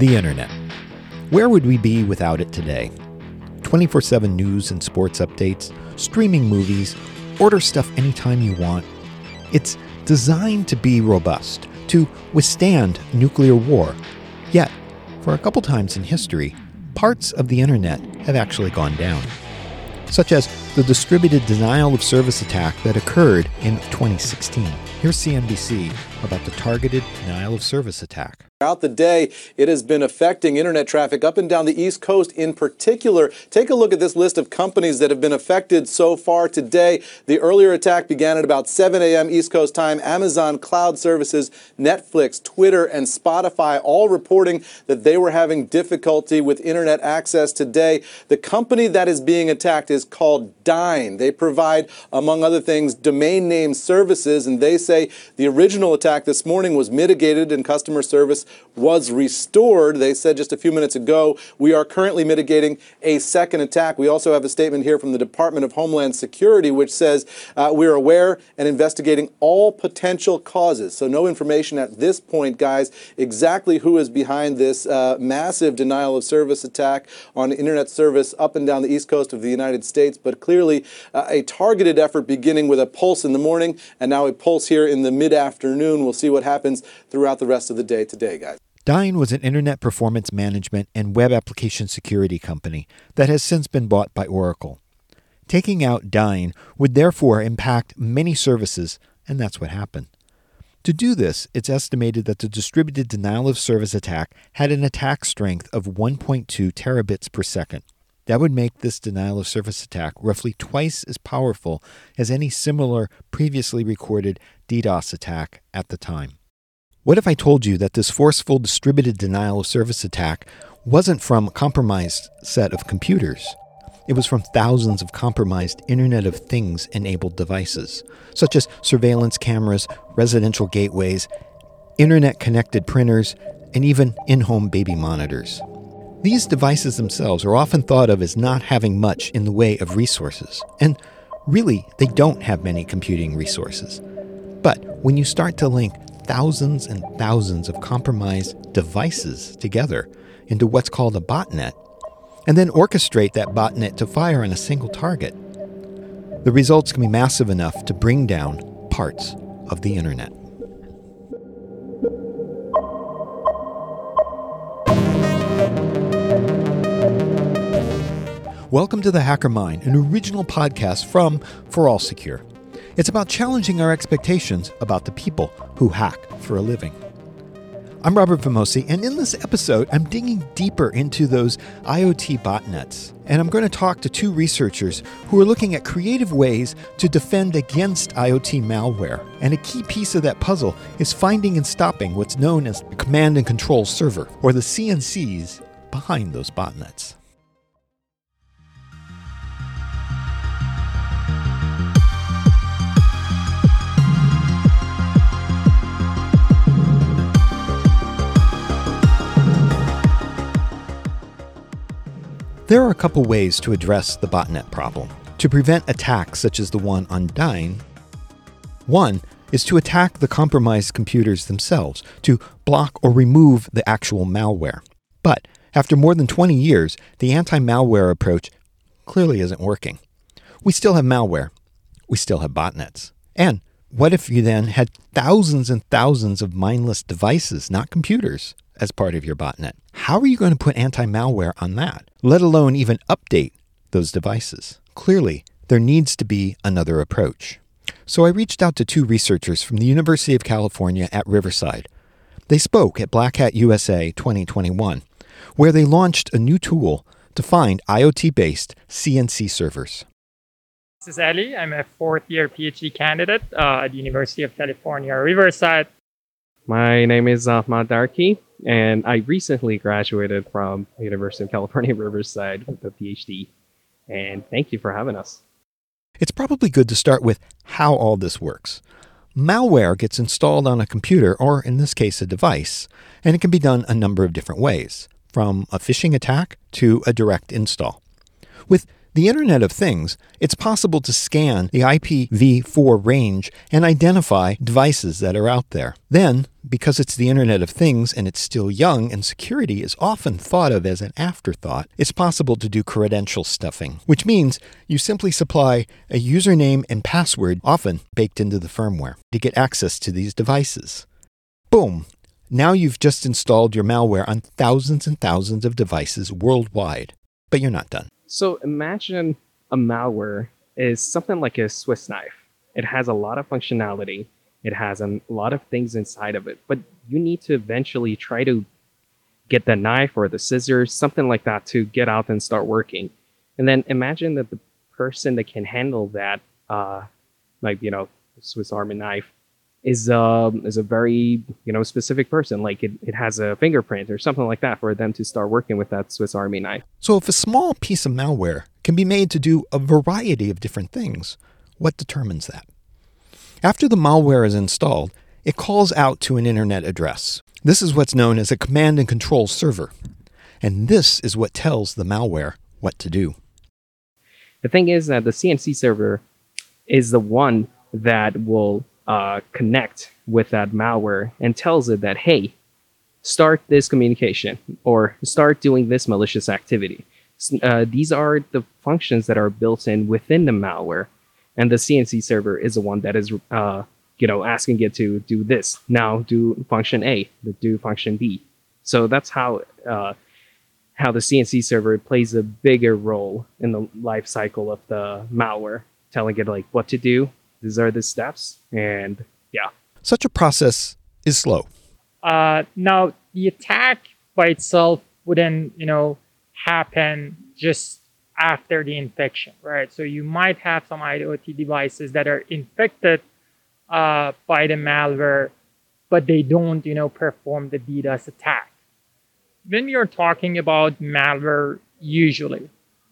The Internet. Where would we be without it today? 24 7 news and sports updates, streaming movies, order stuff anytime you want. It's designed to be robust, to withstand nuclear war. Yet, for a couple times in history, parts of the Internet have actually gone down, such as the distributed denial of service attack that occurred in 2016. Here's CNBC about the targeted denial of service attack. Throughout the day, it has been affecting internet traffic up and down the East Coast in particular. Take a look at this list of companies that have been affected so far today. The earlier attack began at about 7 a.m. East Coast time. Amazon Cloud Services, Netflix, Twitter, and Spotify all reporting that they were having difficulty with internet access today. The company that is being attacked is called Dyn. They provide, among other things, domain name services, and they say the original attack this morning was mitigated and customer service was restored. They said just a few minutes ago, we are currently mitigating a second attack. We also have a statement here from the Department of Homeland Security, which says uh, we're aware and investigating all potential causes. So, no information at this point, guys, exactly who is behind this uh, massive denial of service attack on internet service up and down the east coast of the United States, but clearly uh, a targeted effort beginning with a pulse in the morning and now a pulse here in the mid afternoon. We'll see what happes throughout the rest of the day today, guys. Dyn was an internet performance management and web application security company that has since been bought by Oracle. Taking out Dyn would therefore impact many services, and that's what happened. To do this, it's estimated that the distributed denial of service attack had an attack strength of 1.2 terabits per second. That would make this denial of service attack roughly twice as powerful as any similar previously recorded DDoS attack at the time. What if I told you that this forceful distributed denial of service attack wasn't from a compromised set of computers? It was from thousands of compromised Internet of Things enabled devices, such as surveillance cameras, residential gateways, internet connected printers, and even in home baby monitors. These devices themselves are often thought of as not having much in the way of resources, and really, they don't have many computing resources. But when you start to link thousands and thousands of compromised devices together into what's called a botnet, and then orchestrate that botnet to fire on a single target. The results can be massive enough to bring down parts of the internet. Welcome to the Hacker Mind, an original podcast from ForAllSecure. It's about challenging our expectations about the people who hack for a living. I'm Robert Vamosi, and in this episode, I'm digging deeper into those IoT botnets. And I'm going to talk to two researchers who are looking at creative ways to defend against IoT malware. And a key piece of that puzzle is finding and stopping what's known as the command and control server, or the CNCs, behind those botnets. There are a couple ways to address the botnet problem to prevent attacks such as the one on Dyn. One is to attack the compromised computers themselves, to block or remove the actual malware. But after more than 20 years, the anti malware approach clearly isn't working. We still have malware, we still have botnets. And what if you then had thousands and thousands of mindless devices, not computers, as part of your botnet. How are you going to put anti malware on that, let alone even update those devices? Clearly, there needs to be another approach. So I reached out to two researchers from the University of California at Riverside. They spoke at Black Hat USA 2021, where they launched a new tool to find IoT based CNC servers. This is Ali. I'm a fourth year PhD candidate uh, at the University of California, Riverside. My name is Ahmad Darki, and I recently graduated from University of California, Riverside with a PhD. And thank you for having us. It's probably good to start with how all this works. Malware gets installed on a computer, or in this case, a device, and it can be done a number of different ways, from a phishing attack to a direct install. With The Internet of Things, it's possible to scan the IPv4 range and identify devices that are out there. Then, because it's the Internet of Things and it's still young and security is often thought of as an afterthought, it's possible to do credential stuffing, which means you simply supply a username and password, often baked into the firmware, to get access to these devices. Boom! Now you've just installed your malware on thousands and thousands of devices worldwide. But you're not done. So imagine a malware is something like a Swiss knife. It has a lot of functionality. It has a lot of things inside of it, but you need to eventually try to get the knife or the scissors, something like that, to get out and start working. And then imagine that the person that can handle that, uh, like you know, Swiss Army knife, is um is a very you know specific person like it, it has a fingerprint or something like that for them to start working with that swiss army knife So, if a small piece of malware can be made to do a variety of different things, what determines that? After the malware is installed, it calls out to an internet address. This is what's known as a command and control server. And this is what tells the malware what to do. the thing is that the cnc server is the one that will uh, connect with that malware and tells it that hey start this communication or start doing this malicious activity. Uh, these are the functions that are built in within the malware and the cnc server is the one that is uh, you know asking it to do this. Now do function a the do function b. So that's how uh, how the cnc server plays a bigger role in the life cycle of the malware telling it like what to do these are the steps and yeah Such a process is slow. Uh, now, the attack by itself wouldn't, you know, happen just after the infection, right? So you might have some IoT devices that are infected uh, by the malware, but they don't, you know, perform the DDoS attack. When we are talking about malware, usually,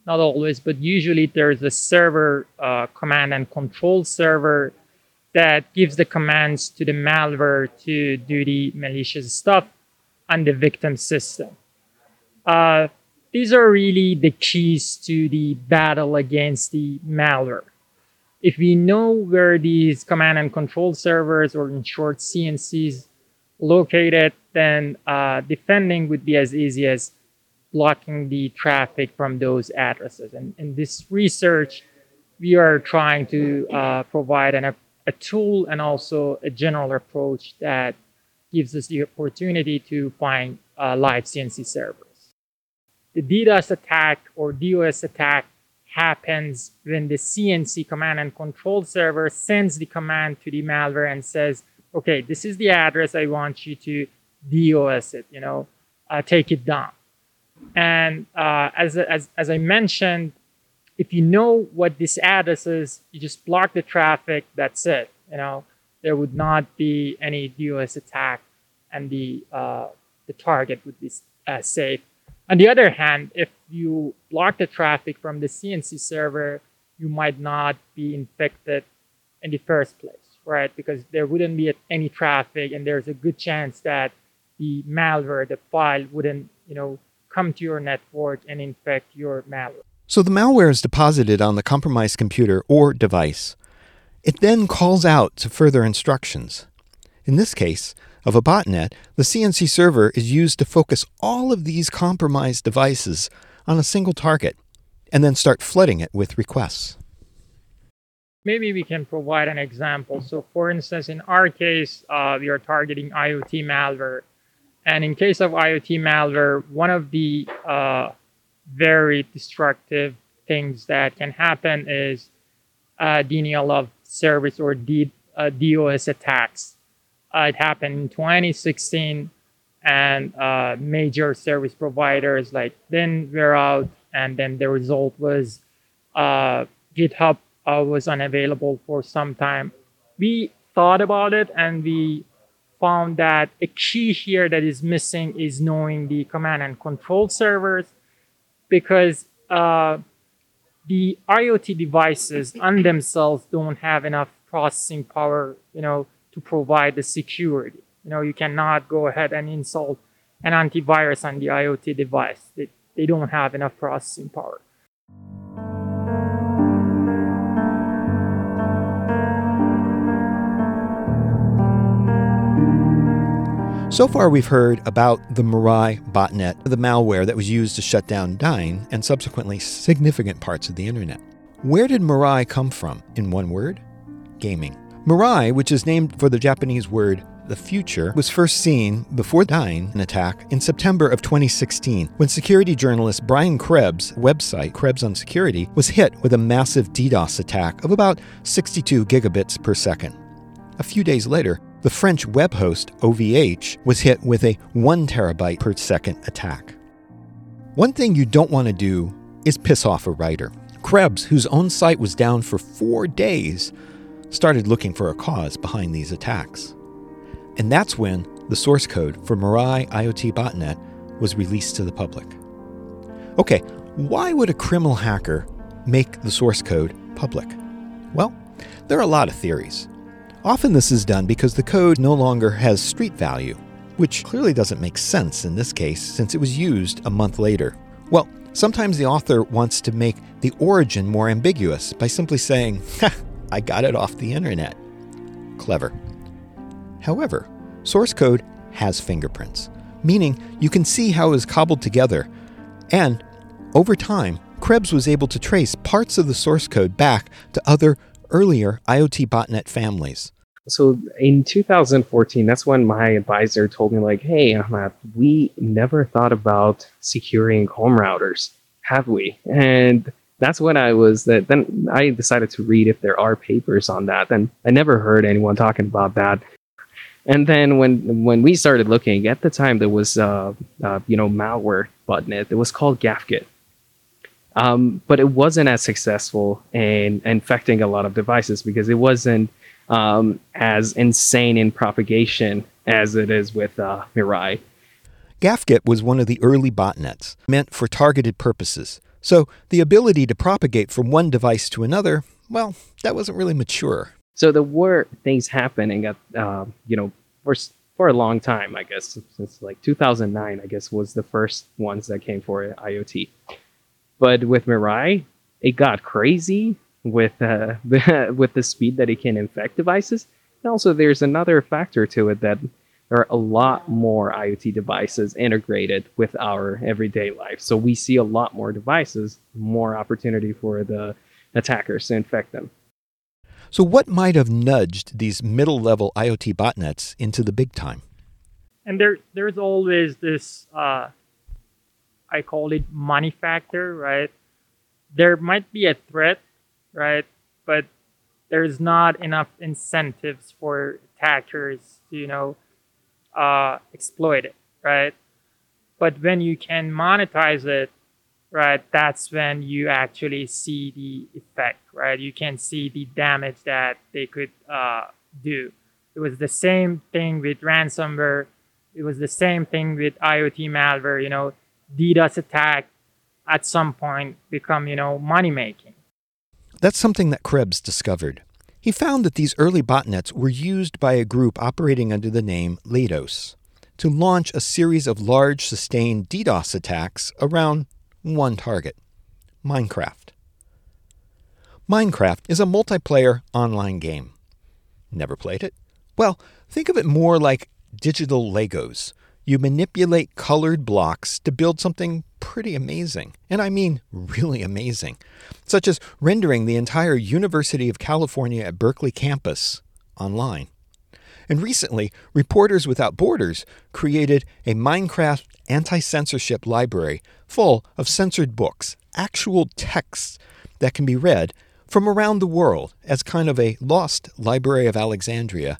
not always, but usually there's a server, uh, command and control server that gives the commands to the malware to do the malicious stuff on the victim system. Uh, these are really the keys to the battle against the malware. If we know where these command and control servers, or in short CNCs, located, then uh, defending would be as easy as blocking the traffic from those addresses. And in this research, we are trying to uh, provide an, a tool and also a general approach that gives us the opportunity to find uh, live CNC servers. The DDoS attack or DOS attack happens when the CNC command and control server sends the command to the malware and says, okay, this is the address I want you to DOS it, you know, uh, take it down. And uh, as, as, as I mentioned, if you know what this address is, you just block the traffic, that's it. You know, there would not be any DOS attack and the, uh, the target would be uh, safe. On the other hand, if you block the traffic from the CNC server, you might not be infected in the first place, right? Because there wouldn't be any traffic, and there's a good chance that the malware, the file, wouldn't, you know, come to your network and infect your malware. So the malware is deposited on the compromised computer or device. It then calls out to further instructions. In this case, of a botnet, the CNC server is used to focus all of these compromised devices on a single target and then start flooding it with requests. Maybe we can provide an example. So, for instance, in our case, uh, we are targeting IoT malware. And in case of IoT malware, one of the uh, very destructive things that can happen is uh, denial of service or D- uh, DOS attacks. Uh, it happened in 2016, and uh, major service providers like Dyn were out, and then the result was uh, GitHub was unavailable for some time. We thought about it, and we found that a key here that is missing is knowing the command and control servers because uh, the IoT devices on themselves don't have enough processing power, you know, to provide the security. You know, you cannot go ahead and install an antivirus on the IoT device. They, they don't have enough processing power. So far, we've heard about the Mirai botnet, the malware that was used to shut down Dyn and subsequently significant parts of the internet. Where did Mirai come from? In one word, gaming. Mirai, which is named for the Japanese word the future, was first seen before Dyn an attack in September of 2016 when security journalist Brian Krebs' website, Krebs on Security, was hit with a massive DDoS attack of about 62 gigabits per second. A few days later, the French web host OVH was hit with a 1 terabyte per second attack. One thing you don't want to do is piss off a writer. Krebs, whose own site was down for four days, started looking for a cause behind these attacks. And that's when the source code for Mirai IoT botnet was released to the public. Okay, why would a criminal hacker make the source code public? Well, there are a lot of theories. Often this is done because the code no longer has street value, which clearly doesn't make sense in this case since it was used a month later. Well, sometimes the author wants to make the origin more ambiguous by simply saying, I got it off the internet. Clever. However, source code has fingerprints, meaning you can see how it was cobbled together. And over time, Krebs was able to trace parts of the source code back to other earlier IoT botnet families. So in 2014, that's when my advisor told me, like, hey, Ahmad, we never thought about securing home routers, have we? And that's when I was that then I decided to read if there are papers on that. And I never heard anyone talking about that. And then when when we started looking at the time, there was uh, uh, you know malware botnet. It was called Gafgyt, um, but it wasn't as successful in infecting a lot of devices because it wasn't um, as insane in propagation as it is with uh, Mirai. Gafgyt was one of the early botnets meant for targeted purposes. So the ability to propagate from one device to another, well, that wasn't really mature. So there were things happening at, uh, you know, for, for a long time, I guess, since like 2009, I guess, was the first ones that came for IoT. But with Mirai, it got crazy with uh, with the speed that it can infect devices. And also, there's another factor to it that there are a lot more IoT devices integrated with our everyday life. So we see a lot more devices, more opportunity for the attackers to infect them. So, what might have nudged these middle level IoT botnets into the big time? And there, there's always this, uh, I call it money factor, right? There might be a threat, right? But there's not enough incentives for attackers to, you know, uh, exploit it, right? But when you can monetize it, right, that's when you actually see the effect, right? You can see the damage that they could uh, do. It was the same thing with ransomware. It was the same thing with IoT malware. You know, DDoS attack at some point become, you know, money making. That's something that Krebs discovered. He found that these early botnets were used by a group operating under the name Lados to launch a series of large sustained DDoS attacks around one target Minecraft. Minecraft is a multiplayer online game. Never played it? Well, think of it more like digital Legos. You manipulate colored blocks to build something pretty amazing. And I mean really amazing. Such as rendering the entire University of California at Berkeley campus online. And recently, Reporters Without Borders created a Minecraft anti censorship library full of censored books, actual texts that can be read from around the world as kind of a lost Library of Alexandria.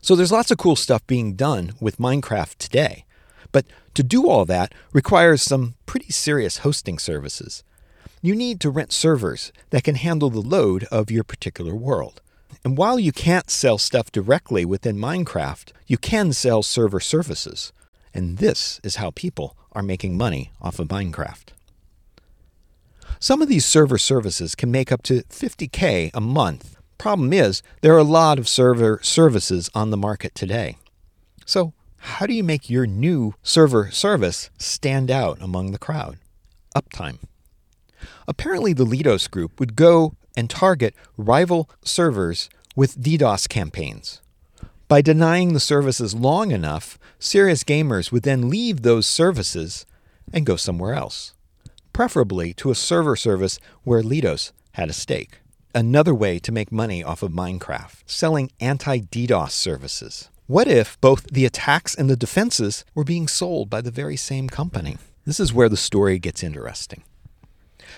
So there's lots of cool stuff being done with Minecraft today. But to do all that requires some pretty serious hosting services. You need to rent servers that can handle the load of your particular world. And while you can't sell stuff directly within Minecraft, you can sell server services. And this is how people are making money off of Minecraft. Some of these server services can make up to 50K a month. Problem is, there are a lot of server services on the market today. So, how do you make your new server service stand out among the crowd? Uptime. Apparently, the Leidos group would go and target rival servers with DDoS campaigns. By denying the services long enough, serious gamers would then leave those services and go somewhere else, preferably to a server service where Lidos had a stake. Another way to make money off of Minecraft, selling anti DDoS services. What if both the attacks and the defenses were being sold by the very same company? This is where the story gets interesting.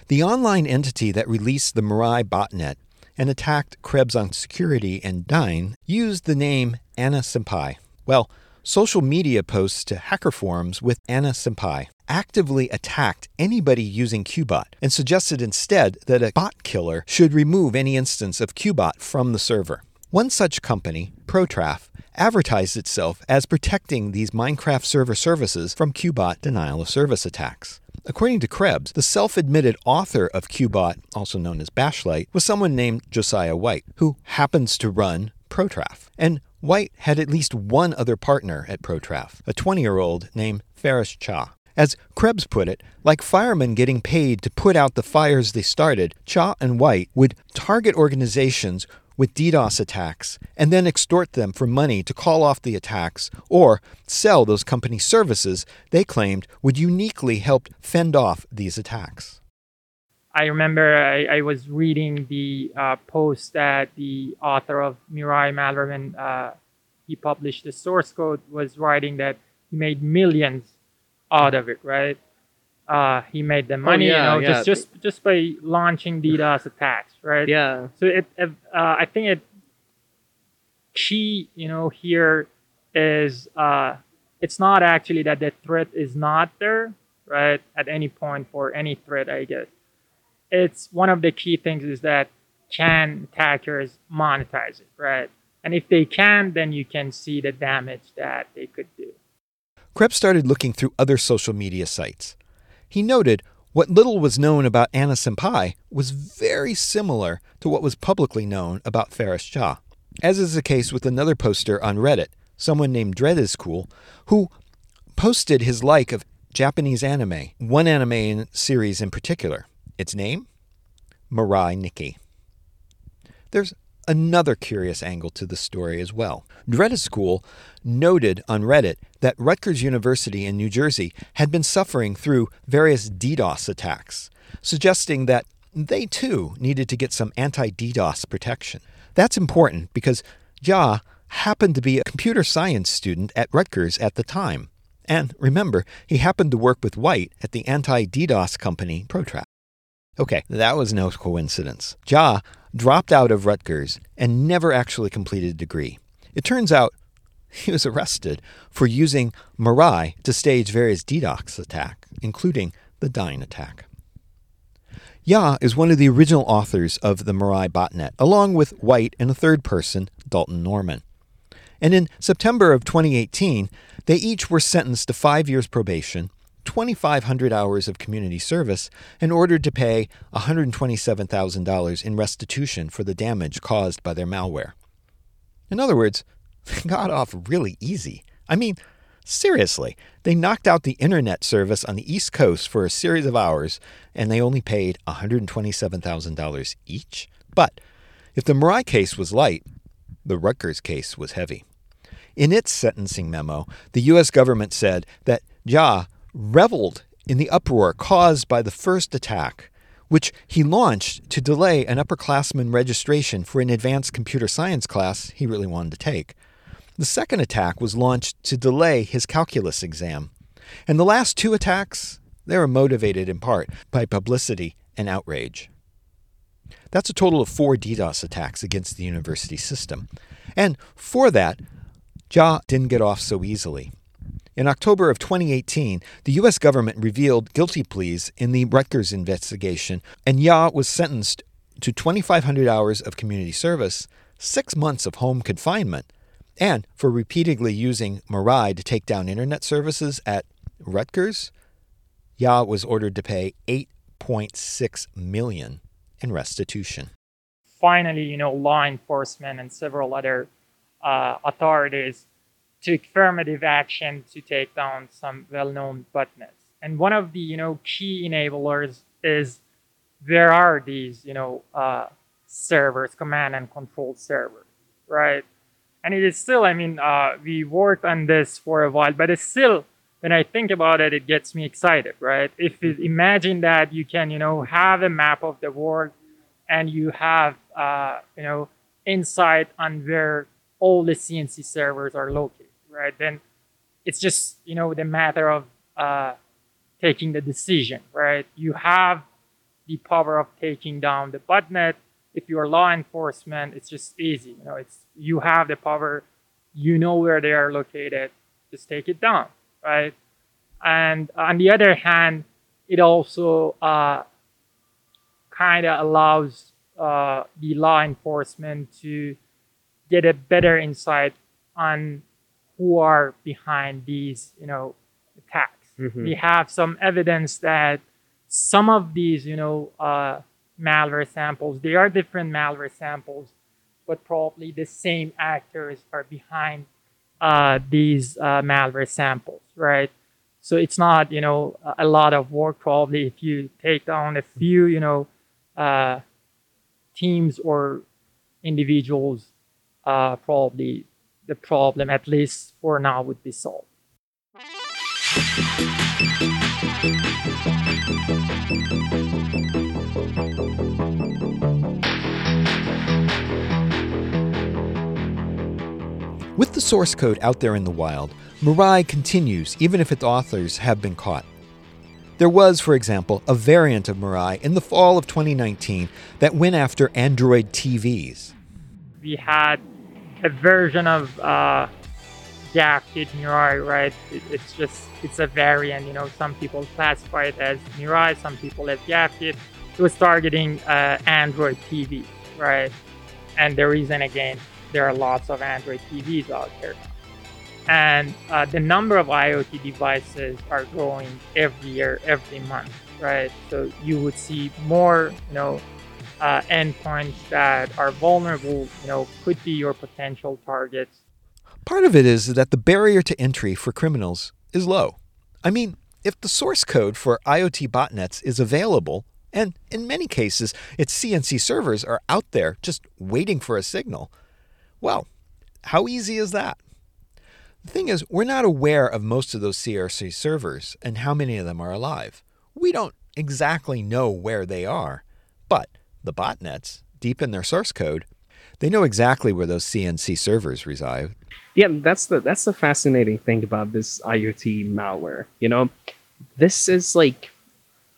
The online entity that released the Mirai botnet and attacked Krebs on security and Dyn used the name Anna Senpai. Well, social media posts to hacker forums with Anna Senpai actively attacked anybody using Qbot and suggested instead that a bot killer should remove any instance of Qbot from the server. One such company, Protraf, advertised itself as protecting these Minecraft server services from Qbot denial of service attacks. According to Krebs, the self admitted author of Qbot, also known as BASHLITE, was someone named Josiah White, who happens to run Protraf. And White had at least one other partner at Protraf, a 20 year old named Paras Jha. As Krebs put it, like firemen getting paid to put out the fires they started, Jha and White would target organizations with DDoS attacks and then extort them for money to call off the attacks or sell those company services they claimed would uniquely help fend off these attacks. I remember I, I was reading the uh, post that the author of Mirai malware, uh, he published the source code, was writing that he made millions out of it, right? Uh, he made the Oh, money, yeah, you know, yeah. just just just by launching DDoS attacks, right? Yeah. So it, uh, I think it key, you know, here is uh, it's not actually that the threat is not there, right? At any point for any threat, I guess. It's one of the key things is that can attackers monetize it, right? And if they can, then you can see the damage that they could do. Krebs started looking through other social media sites. He noted what little was known about Anna Senpai was very similar to what was publicly known about Paras Jha, as is the case with another poster on Reddit, someone named Dread is Cool, who posted his like of Japanese anime, one anime series in particular. Its name? Mirai Nikki. There's another curious angle to the story as well. Dread School noted on Reddit that Rutgers University in New Jersey had been suffering through various DDoS attacks, suggesting that they too needed to get some anti DDoS protection. That's important because Jha happened to be a computer science student at Rutgers at the time. And remember, he happened to work with White at the anti DDoS company Protraf. Okay, that was no coincidence. Jha dropped out of Rutgers and never actually completed a degree. It turns out he was arrested for using Mirai to stage various DDoS attacks, including the Dyn attack. Jha is one of the original authors of the Mirai botnet, along with White and a third person, Dalton Norman. And in September of 2018, they each were sentenced to five years probation, 2,500 hours of community service, and ordered to pay $127,000 in restitution for the damage caused by their malware. In other words, they got off really easy. I mean, seriously, they knocked out the internet service on the East Coast for a series of hours, and they only paid $127,000 each. But if the Mirai case was light, the Rutgers case was heavy. In its sentencing memo, the U.S. government said that Jha reveled in the uproar caused by the first attack, which he launched to delay an upperclassman registration for an advanced computer science class he really wanted to take. The second attack was launched to delay his calculus exam. And the last two attacks, they were motivated in part by publicity and outrage. That's a total of four DDoS attacks against the university system. And for that, Jha didn't get off so easily. In October of 2018, the U.S. government revealed guilty pleas in the Rutgers investigation, and Jha was sentenced to 2,500 hours of community service, six months of home confinement, and for repeatedly using Mirai to take down internet services at Rutgers, Jha was ordered to pay 8.6 million in restitution. finally, you know, law enforcement and several other uh, authorities took affirmative action to take down some well-known botnets. And one of the, you know, key enablers is there are these, you know, uh, servers, command and control servers, right? and it is still. I mean, uh, we worked on this for a while, but it's still. When I think about it, it gets me excited, right? If you imagine that you can, you know, have a map of the world, and you have, uh, you know, insight on where all the CNC servers are located, right? Then it's just, you know, the matter of uh, taking the decision, right? You have the power of taking down the botnet. If you're law enforcement, it's just easy. You know, it's you have the power. You know where they are located. Just take it down, right? And on the other hand, it also uh, kind of allows uh, the law enforcement to get a better insight on who are behind these, you know, attacks. Mhm. We have some evidence that some of these, you know, uh, malware samples, they are different malware samples, but probably the same actors are behind uh, these uh, malware samples, right? So it's not, you know, a- a lot of work. Probably if you take down a few, you know, uh, teams or individuals, uh, probably the problem, at least for now, would be solved. With the source code out there in the wild, Mirai continues even if its authors have been caught. There was, for example, a variant of Mirai in the fall of 2019 that went after Android TVs. we had a version of uh, Gafgyt Mirai, right? It, it's just it's a variant. You know, some people classify it as Mirai, some people as Gafgyt. It was targeting uh, Android TV, right? And the reason again, there are lots of Android TVs out there, and uh, the number of IoT devices are growing every year, every month, right? So you would see more, you know, uh, endpoints that are vulnerable, you know, could be your potential targets. Part of it is that the barrier to entry for criminals is low. I mean, if the source code for IoT botnets is available, and in many cases its CNC servers are out there just waiting for a signal, well, how easy is that? The thing is, we're not aware of most of those CNC servers and how many of them are alive. We don't exactly know where they are, but the botnets, deep in their source code, they know exactly where those CNC servers reside. yeah that's the that's the fascinating thing about this iot malware you know? This is like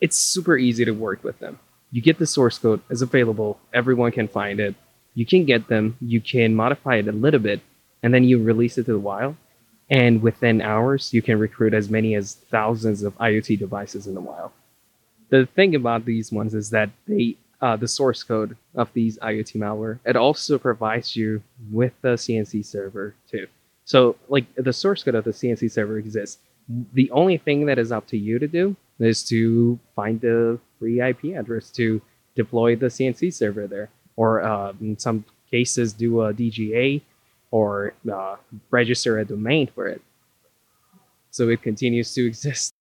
it's super easy to work with them. You get the source code is available everyone can find it. You can get them you can modify it a little bit and then you release it to the wild and within hours you can recruit as many as thousands of iot devices in the wild. The thing about these ones is that they uh, the source code of these IoT malware. It also provides you with the CNC server too. So, like the source code of the CNC server exists. The only thing that is up to you to do is to find the free IP address to deploy the CNC server there, or uh, in some cases, do a DGA or uh, register a domain for it. So it continues to exist.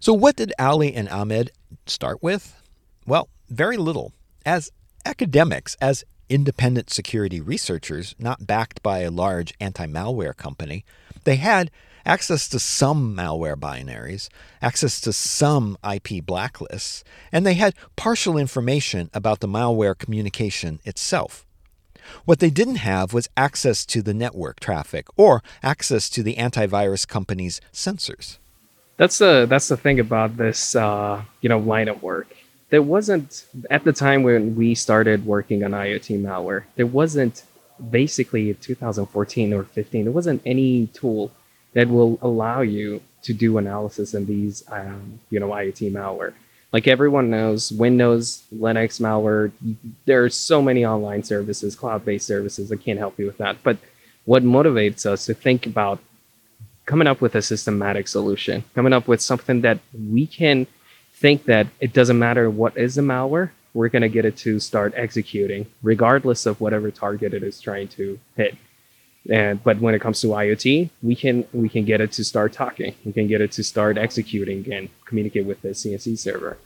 So, what did Ali and Ahmad start with? Well, very little. As academics, as independent security researchers, not backed by a large anti malware company, they had access to some malware binaries, access to some IP blacklists, and they had partial information about the malware communication itself. What they didn't have was access to the network traffic or access to the antivirus company's sensors. That's the that's the thing about this uh, you know line of work. There wasn't at the time when we started working on IoT malware. There wasn't basically 2014 or 15. There wasn't any tool that will allow you to do analysis in these um, you know IoT malware. Like everyone knows, Windows, Linux malware. There are so many online services, cloud-based services that can't help you with that. But what motivates us to think about coming up with a systematic solution, coming up with something that we can think that it doesn't matter what is the malware, we're going to get it to start executing, regardless of whatever target it is trying to hit. And but when it comes to IoT, we can we can get it to start talking. We can get it to start executing and communicate with the CNC server.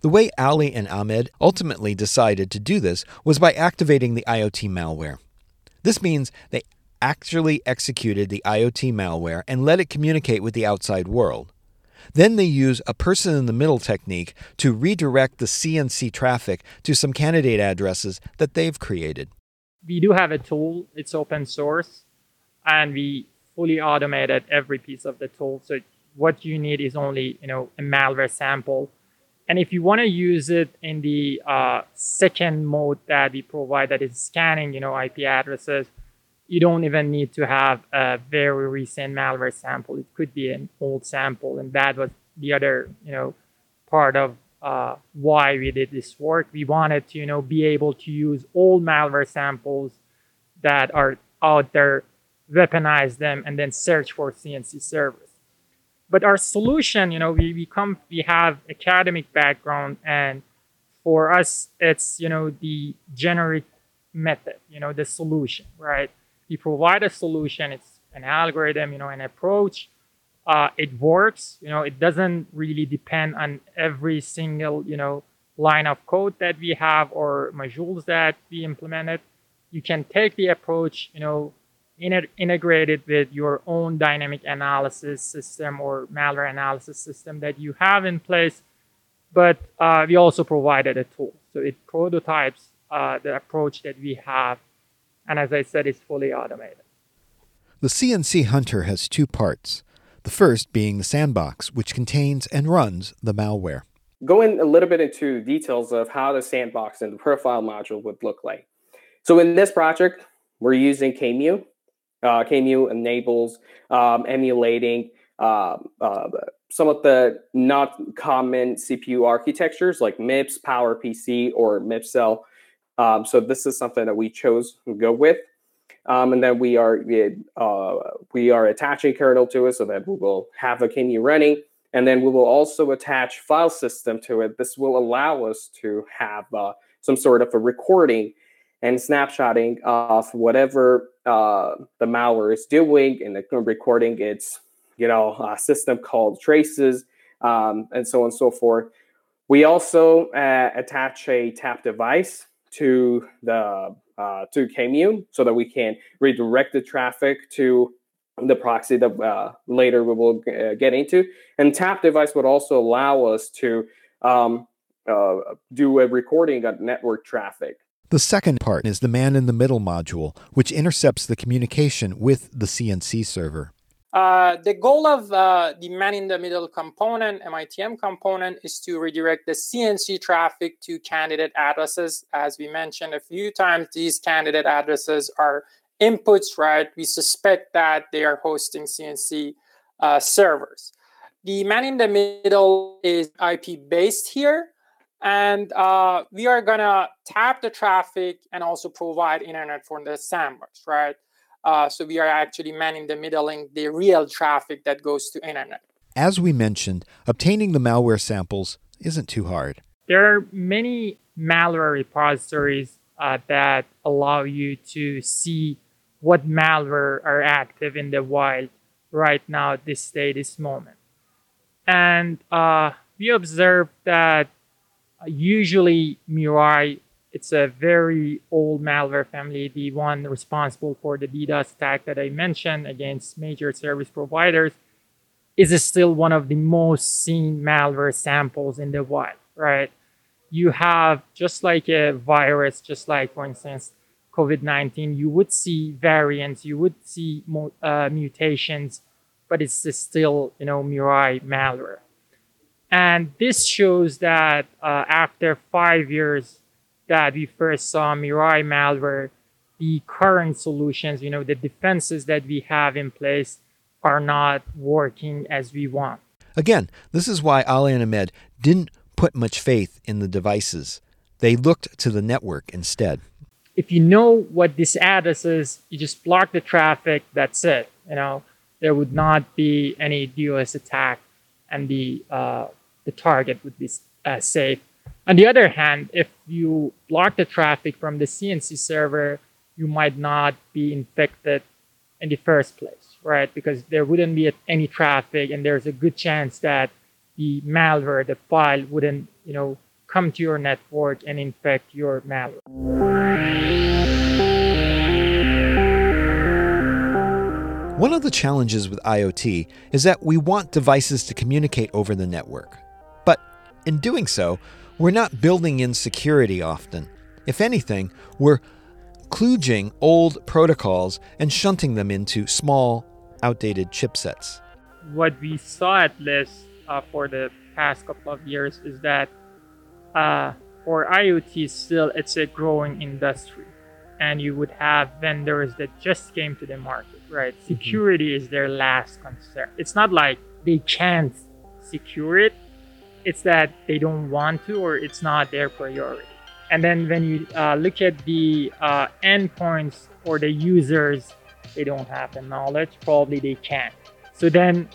The way Ali and Ahmad ultimately decided to do this was by activating the IoT malware. This means they actually executed the IoT malware and let it communicate with the outside world. Then they use a person in the middle technique to redirect the CNC traffic to some candidate addresses that they've created. We do have a tool, it's open source, and we fully automated every piece of the tool. So what you need is only, you know, a malware sample. And if you want to use it in the uh, second mode that we provide, that is scanning, you know, IP addresses, you don't even need to have a very recent malware sample. It could be an old sample, and that was the other, you know, part of uh, why we did this work. We wanted to, you know, be able to use old malware samples that are out there, weaponize them, and then search for CNC servers. But our solution, you know, we, we come, we have academic background, and for us, it's, you know, the generic method, you know, the solution, right? We provide a solution. It's an algorithm, you know, an approach. Uh, it works. You know, it doesn't really depend on every single, you know, line of code that we have or modules that we implemented. You can take the approach, you know, in integrate it with your own dynamic analysis system or malware analysis system that you have in place. But uh, we also provided a tool. So it prototypes uh, the approach that we have and as I said, it's fully automated. The CnCHunter has two parts. The first being the sandbox, which contains and runs the malware. Going a little bit into details of how the sandbox and the profile module would look like. So in this project, we're using QEMU. Uh, QEMU enables um, emulating uh, uh, some of the not common CPU architectures like MIPS, PowerPC, or MIPSel um, so this is something that we chose to go with. Um, and then we are uh, we are attaching kernel to it so that we will have a QEMU running, and then we will also attach file system to it. This will allow us to have uh, some sort of a recording and snapshotting of whatever uh, the malware is doing in the recording. It's you know a system called traces um, and so on and so forth. We also uh, attach a tap device to the uh, to QEMU so that we can redirect the traffic to the proxy that uh, later we will uh, get into. And tap device would also allow us to um, uh, do a recording of network traffic. The second part is the man in the middle module, which intercepts the communication with the CNC server. Uh, the goal of uh, the man in the middle component, MITM component, is to redirect the CNC traffic to candidate addresses. As we mentioned a few times, these candidate addresses are inputs, right? We suspect that they are hosting CNC uh, servers. The man in the middle is IP based here. And uh, we are going to tap the traffic and also provide internet for the sandbox, right? Uh, so we are actually manning the middling the real traffic that goes to internet. As we mentioned, obtaining the malware samples isn't too hard. There are many malware repositories uh, that allow you to see what malware are active in the wild right now at this day, this moment. And uh, we observed that usually Mirai it's a very old malware family, the one responsible for the DDoS attack that I mentioned against major service providers, is still one of the most seen malware samples in the wild, right? You have just like a virus, just like, for instance, COVID 19, you would see variants, you would see uh, mutations, but it's still, you know, Mirai malware. And this shows that uh, after five years that we first saw Mirai malware, the current solutions, you know, the defenses that we have in place are not working as we want. Again, this is why Ali and Ahmad didn't put much faith in the devices. They looked to the network instead. If you know what this address is, you just block the traffic, that's it. You know, there would not be any DOS attack and the, uh, the target would be uh, safe on the other hand, if you block the traffic from the CNC server, you might not be infected in the first place, right? Because there wouldn't be any traffic, and there's a good chance that the malware, the file, wouldn't, you know, come to your network and infect your malware. One of the challenges with IoT is that we want devices to communicate over the network. But in doing so, we're not building in security often. If anything, we're kludging old protocols and shunting them into small, outdated chipsets. What we saw at least uh, for the past couple of years is that uh, for IoT, still it's a growing industry, and you would have vendors that just came to the market, right? Mm-hmm. Security is their last concern. It's not like they can't secure it; it's that they don't want to, or it's not their priority. And then when you uh, look at the uh, endpoints or the users, they don't have the knowledge. Probably they can't. So then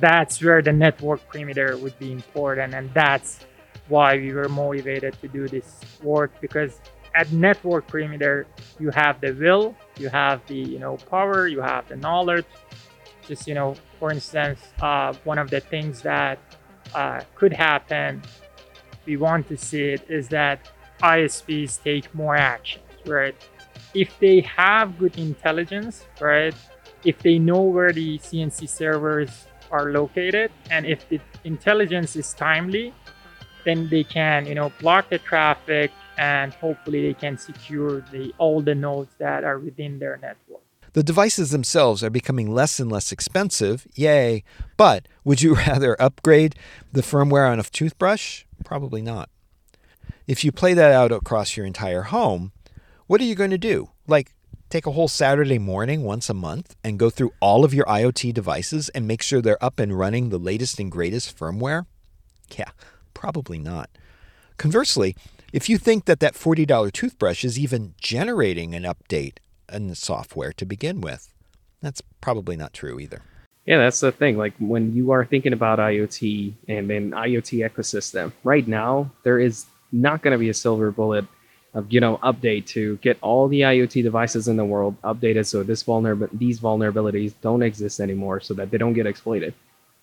that's where the network perimeter would be important. And that's why we were motivated to do this work because at network perimeter, you have the will, you have the you know power, you have the knowledge. Just you know, for instance, uh, one of the things that uh, could happen, we want to see it, is that ISPs take more actions, right? If they have good intelligence, right? If they know where the CNC servers are located and if the intelligence is timely, then they can, you know, block the traffic and hopefully they can secure the all the nodes that are within their network. The devices themselves are becoming less and less expensive, yay. But would you rather upgrade the firmware on a toothbrush? Probably not. If you play that out across your entire home, what are you going to do? Like, take a whole Saturday morning once a month and go through all of your IoT devices and make sure they're up and running the latest and greatest firmware? Yeah, probably not. Conversely, if you think that that $40 toothbrush is even generating an update in software to begin with, that's probably not true either. Yeah, that's the thing. Like when you are thinking about IoT and an IoT ecosystem, right now there is not going to be a silver bullet of you know update to get all the IoT devices in the world updated so this vulnerab- these vulnerabilities don't exist anymore so that they don't get exploited.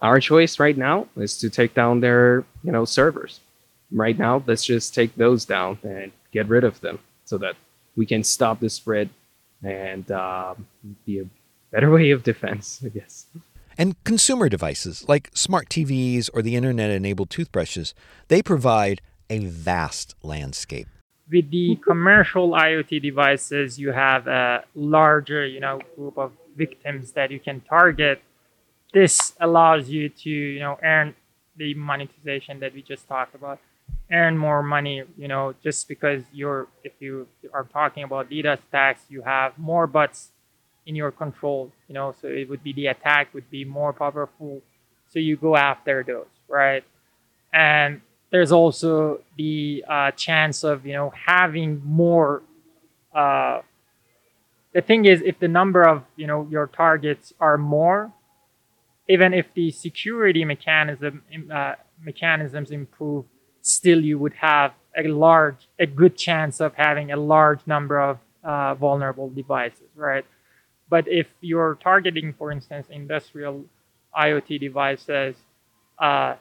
Our choice right now is to take down their you know servers. Right now, let's just take those down and get rid of them so that we can stop the spread and uh, be a better way of defense, I guess. And consumer devices like smart TVs or the internet enabled toothbrushes, they provide a vast landscape. With the commercial IoT devices, you have a larger, you know, group of victims that you can target. This allows you to, you know, earn the monetization that we just talked about, earn more money, you know, just because you're, if you are talking about DDoS attacks, you have more bots in your control, you know, so it would be the attack would be more powerful. So you go after those, right? And there's also the uh, chance of you know having more uh, the thing is if the number of you know your targets are more even if the security mechanism uh, mechanisms improve still you would have a large a good chance of having a large number of uh, vulnerable devices right but if you're targeting for instance industrial iot devices uh,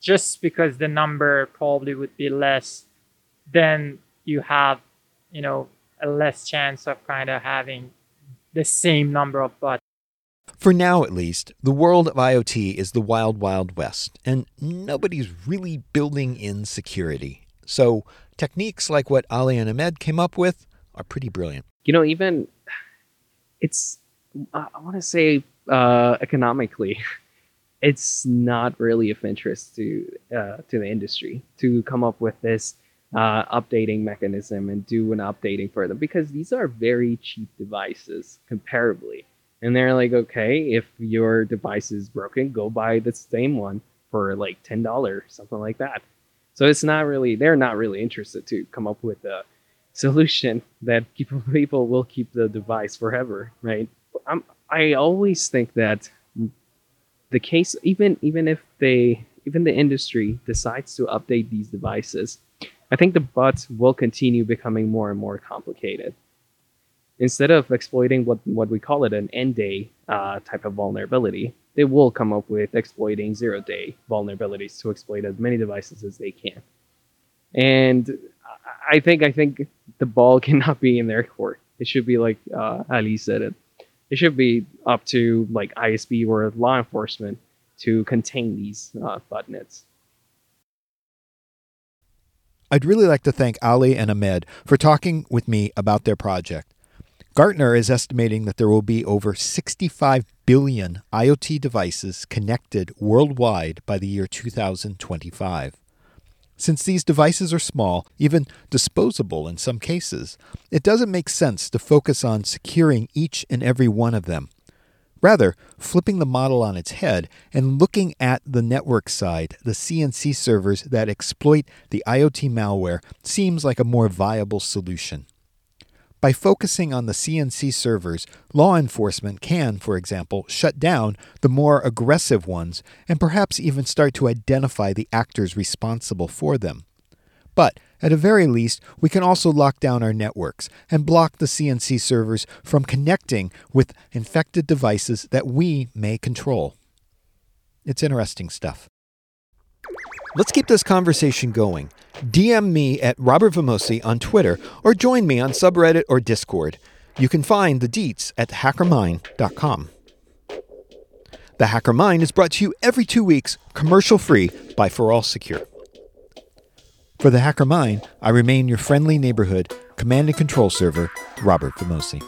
just because the number probably would be less, then you have, you know, a less chance of kind of having the same number of bots. For now, at least, the world of IoT is the wild, wild west, and nobody's really building in security. So, techniques like what Ali and Ahmad came up with are pretty brilliant. You know, even it's, I want to say, uh, economically, it's not really of interest to uh, to the industry to come up with this uh, updating mechanism and do an updating for them because these are very cheap devices comparably. And they're like, okay, if your device is broken, go buy the same one for like ten dollars, something like that. So it's not really they're not really interested to come up with a solution that people will keep the device forever, right? I'm, I always think that the case even even if they even the industry decides to update these devices, I think the bots will continue becoming more and more complicated. Instead of exploiting what what we call it an n-day uh, type of vulnerability, they will come up with exploiting zero day vulnerabilities to exploit as many devices as they can. And I think I think the ball cannot be in their court. It should be like uh, Ali said it it should be up to like ISP or law enforcement to contain these uh, botnets. I'd really like to thank Ali and Ahmad for talking with me about their project. Gartner is estimating that there will be over 65 billion IoT devices connected worldwide by the year 2025. Since these devices are small, even disposable in some cases, it doesn't make sense to focus on securing each and every one of them. Rather, flipping the model on its head and looking at the network side, the CNC servers that exploit the IoT malware seems like a more viable solution. By focusing on the CNC servers, law enforcement can, for example, shut down the more aggressive ones and perhaps even start to identify the actors responsible for them. But at a very least, we can also lock down our networks and block the CNC servers from connecting with infected devices that we may control. It's interesting stuff. Let's keep this conversation going. DM me at Robert Vamosi on Twitter or join me on subreddit or Discord. You can find the deets at hackermind.com. The Hacker Mind is brought to you every two weeks, commercial free by ForAllSecure. For the Hacker Mind, I remain your friendly neighborhood command and control server, Robert Vamosi.